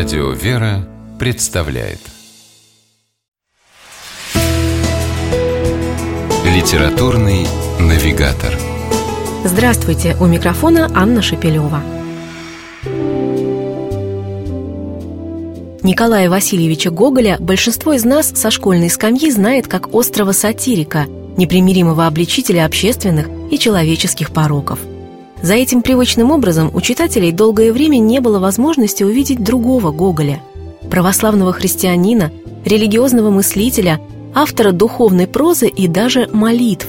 Радио «Вера» представляет Литературный навигатор Здравствуйте! У микрофона Анна Шепелева. Николая Васильевича Гоголя большинство из нас со школьной скамьи знает как острого сатирика, непримиримого обличителя общественных и человеческих пороков. За этим привычным образом у читателей долгое время не было возможности увидеть другого Гоголя – православного христианина, религиозного мыслителя, автора духовной прозы и даже молитв.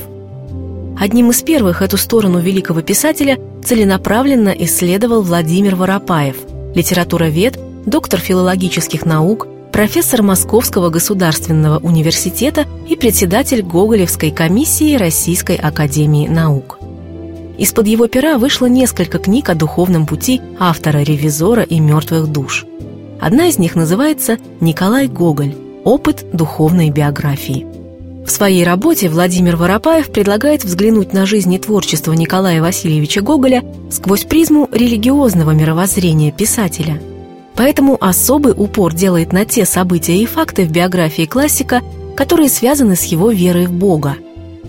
Одним из первых эту сторону великого писателя целенаправленно исследовал Владимир Воропаев, литературовед – доктор филологических наук, профессор Московского государственного университета и председатель Гоголевской комиссии Российской академии наук. Из-под его пера вышло несколько книг о духовном пути автора-ревизора и мертвых душ. Одна из них называется «Николай Гоголь. Опыт духовной биографии». В своей работе Владимир Воропаев предлагает взглянуть на жизнь и творчество Николая Васильевича Гоголя сквозь призму религиозного мировоззрения писателя – Поэтому особый упор делает на те события и факты в биографии классика, которые связаны с его верой в Бога.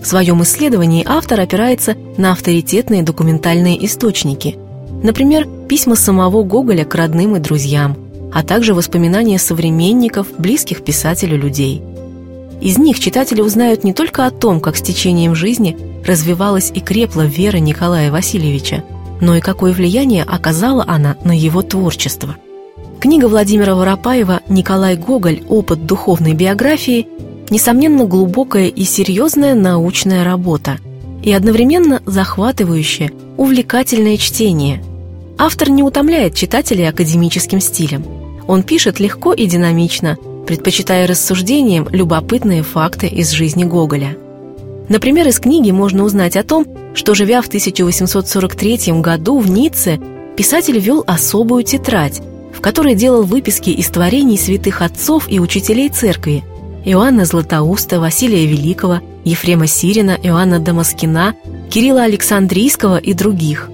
В своем исследовании автор опирается на авторитетные документальные источники, например, письма самого Гоголя к родным и друзьям, а также воспоминания современников, близких писателю людей. Из них читатели узнают не только о том, как с течением жизни развивалась и крепла вера Николая Васильевича, но и какое влияние оказала она на его творчество – Книга Владимира Воропаева «Николай Гоголь. Опыт духовной биографии» несомненно глубокая и серьезная научная работа и одновременно захватывающее, увлекательное чтение. Автор не утомляет читателей академическим стилем. Он пишет легко и динамично, предпочитая рассуждениям любопытные факты из жизни Гоголя. Например, из книги можно узнать о том, что, живя в 1843 году в Ницце, писатель вел особую тетрадь, в которой делал выписки из творений святых отцов и учителей церкви Иоанна Златоуста, Василия Великого, Ефрема Сирина, Иоанна Дамаскина, Кирилла Александрийского и других.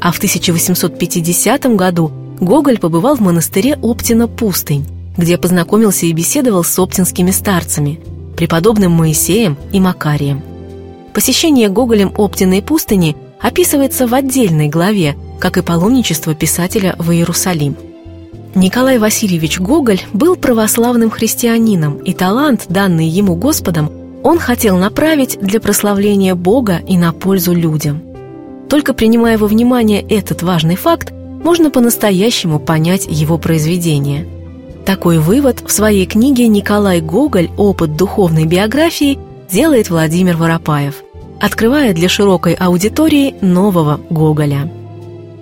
А в 1850 году Гоголь побывал в монастыре Оптина-Пустынь, где познакомился и беседовал с оптинскими старцами, преподобным Моисеем и Макарием. Посещение Гоголем Оптиной пустыни описывается в отдельной главе, как и паломничество писателя в Иерусалим – Николай Васильевич Гоголь был православным христианином, и талант, данный ему Господом, он хотел направить для прославления Бога и на пользу людям. Только принимая во внимание этот важный факт, можно по-настоящему понять его произведение. Такой вывод в своей книге «Николай Гоголь. Опыт духовной биографии» делает Владимир Воропаев, открывая для широкой аудитории нового Гоголя.